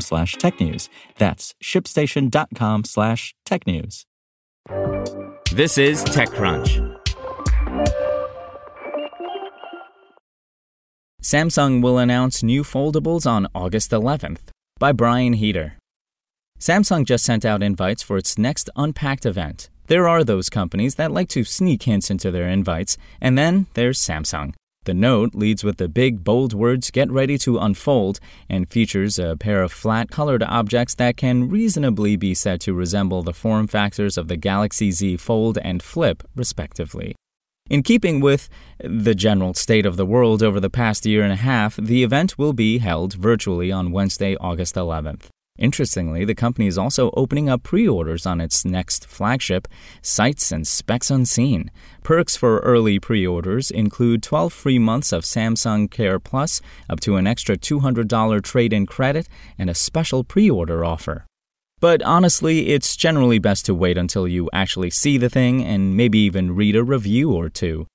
slash technews. That's shipstation.com slash technews. This is TechCrunch. Samsung will announce new foldables on August 11th by Brian Heater. Samsung just sent out invites for its next Unpacked event. There are those companies that like to sneak hints into their invites, and then there's Samsung. The note leads with the big, bold words Get ready to unfold and features a pair of flat colored objects that can reasonably be said to resemble the form factors of the Galaxy Z Fold and Flip, respectively. In keeping with the general state of the world over the past year and a half, the event will be held virtually on Wednesday, August 11th. Interestingly, the company is also opening up pre orders on its next flagship, Sights and Specs Unseen. Perks for early pre orders include 12 free months of Samsung Care Plus, up to an extra $200 trade in credit, and a special pre order offer. But honestly, it's generally best to wait until you actually see the thing and maybe even read a review or two.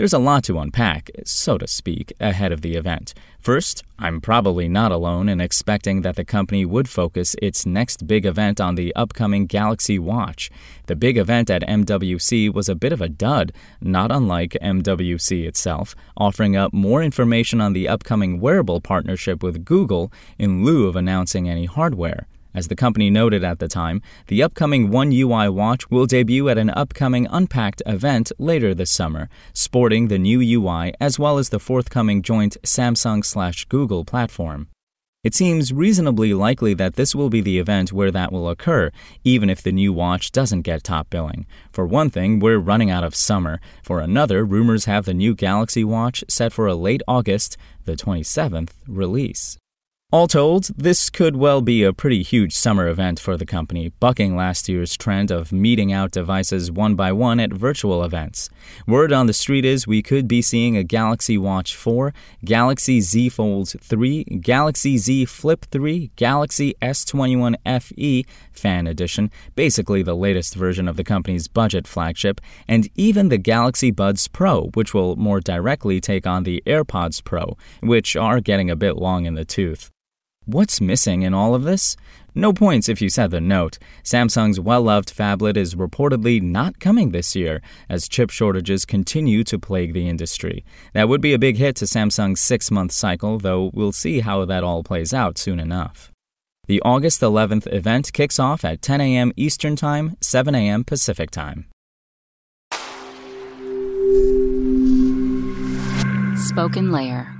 There's a lot to unpack, so to speak, ahead of the event. First, I'm probably not alone in expecting that the company would focus its next big event on the upcoming Galaxy Watch. The big event at MWC was a bit of a dud, not unlike MWC itself, offering up more information on the upcoming wearable partnership with Google in lieu of announcing any hardware. As the company noted at the time, the upcoming One UI watch will debut at an upcoming Unpacked event later this summer, sporting the new UI as well as the forthcoming joint Samsung slash Google platform. It seems reasonably likely that this will be the event where that will occur, even if the new watch doesn't get top billing. For one thing, we're running out of summer. For another, rumors have the new Galaxy Watch set for a late August, the 27th, release. All told, this could well be a pretty huge summer event for the company, bucking last year's trend of meting out devices one by one at virtual events. Word on the street is we could be seeing a Galaxy Watch 4, Galaxy Z Fold 3, Galaxy Z Flip 3, Galaxy S21 FE Fan Edition, basically the latest version of the company's budget flagship, and even the Galaxy Buds Pro, which will more directly take on the AirPods Pro, which are getting a bit long in the tooth. What's missing in all of this? No points if you said the note. Samsung's well loved phablet is reportedly not coming this year as chip shortages continue to plague the industry. That would be a big hit to Samsung's six month cycle, though we'll see how that all plays out soon enough. The August 11th event kicks off at 10 a.m. Eastern Time, 7 a.m. Pacific Time. Spoken Layer.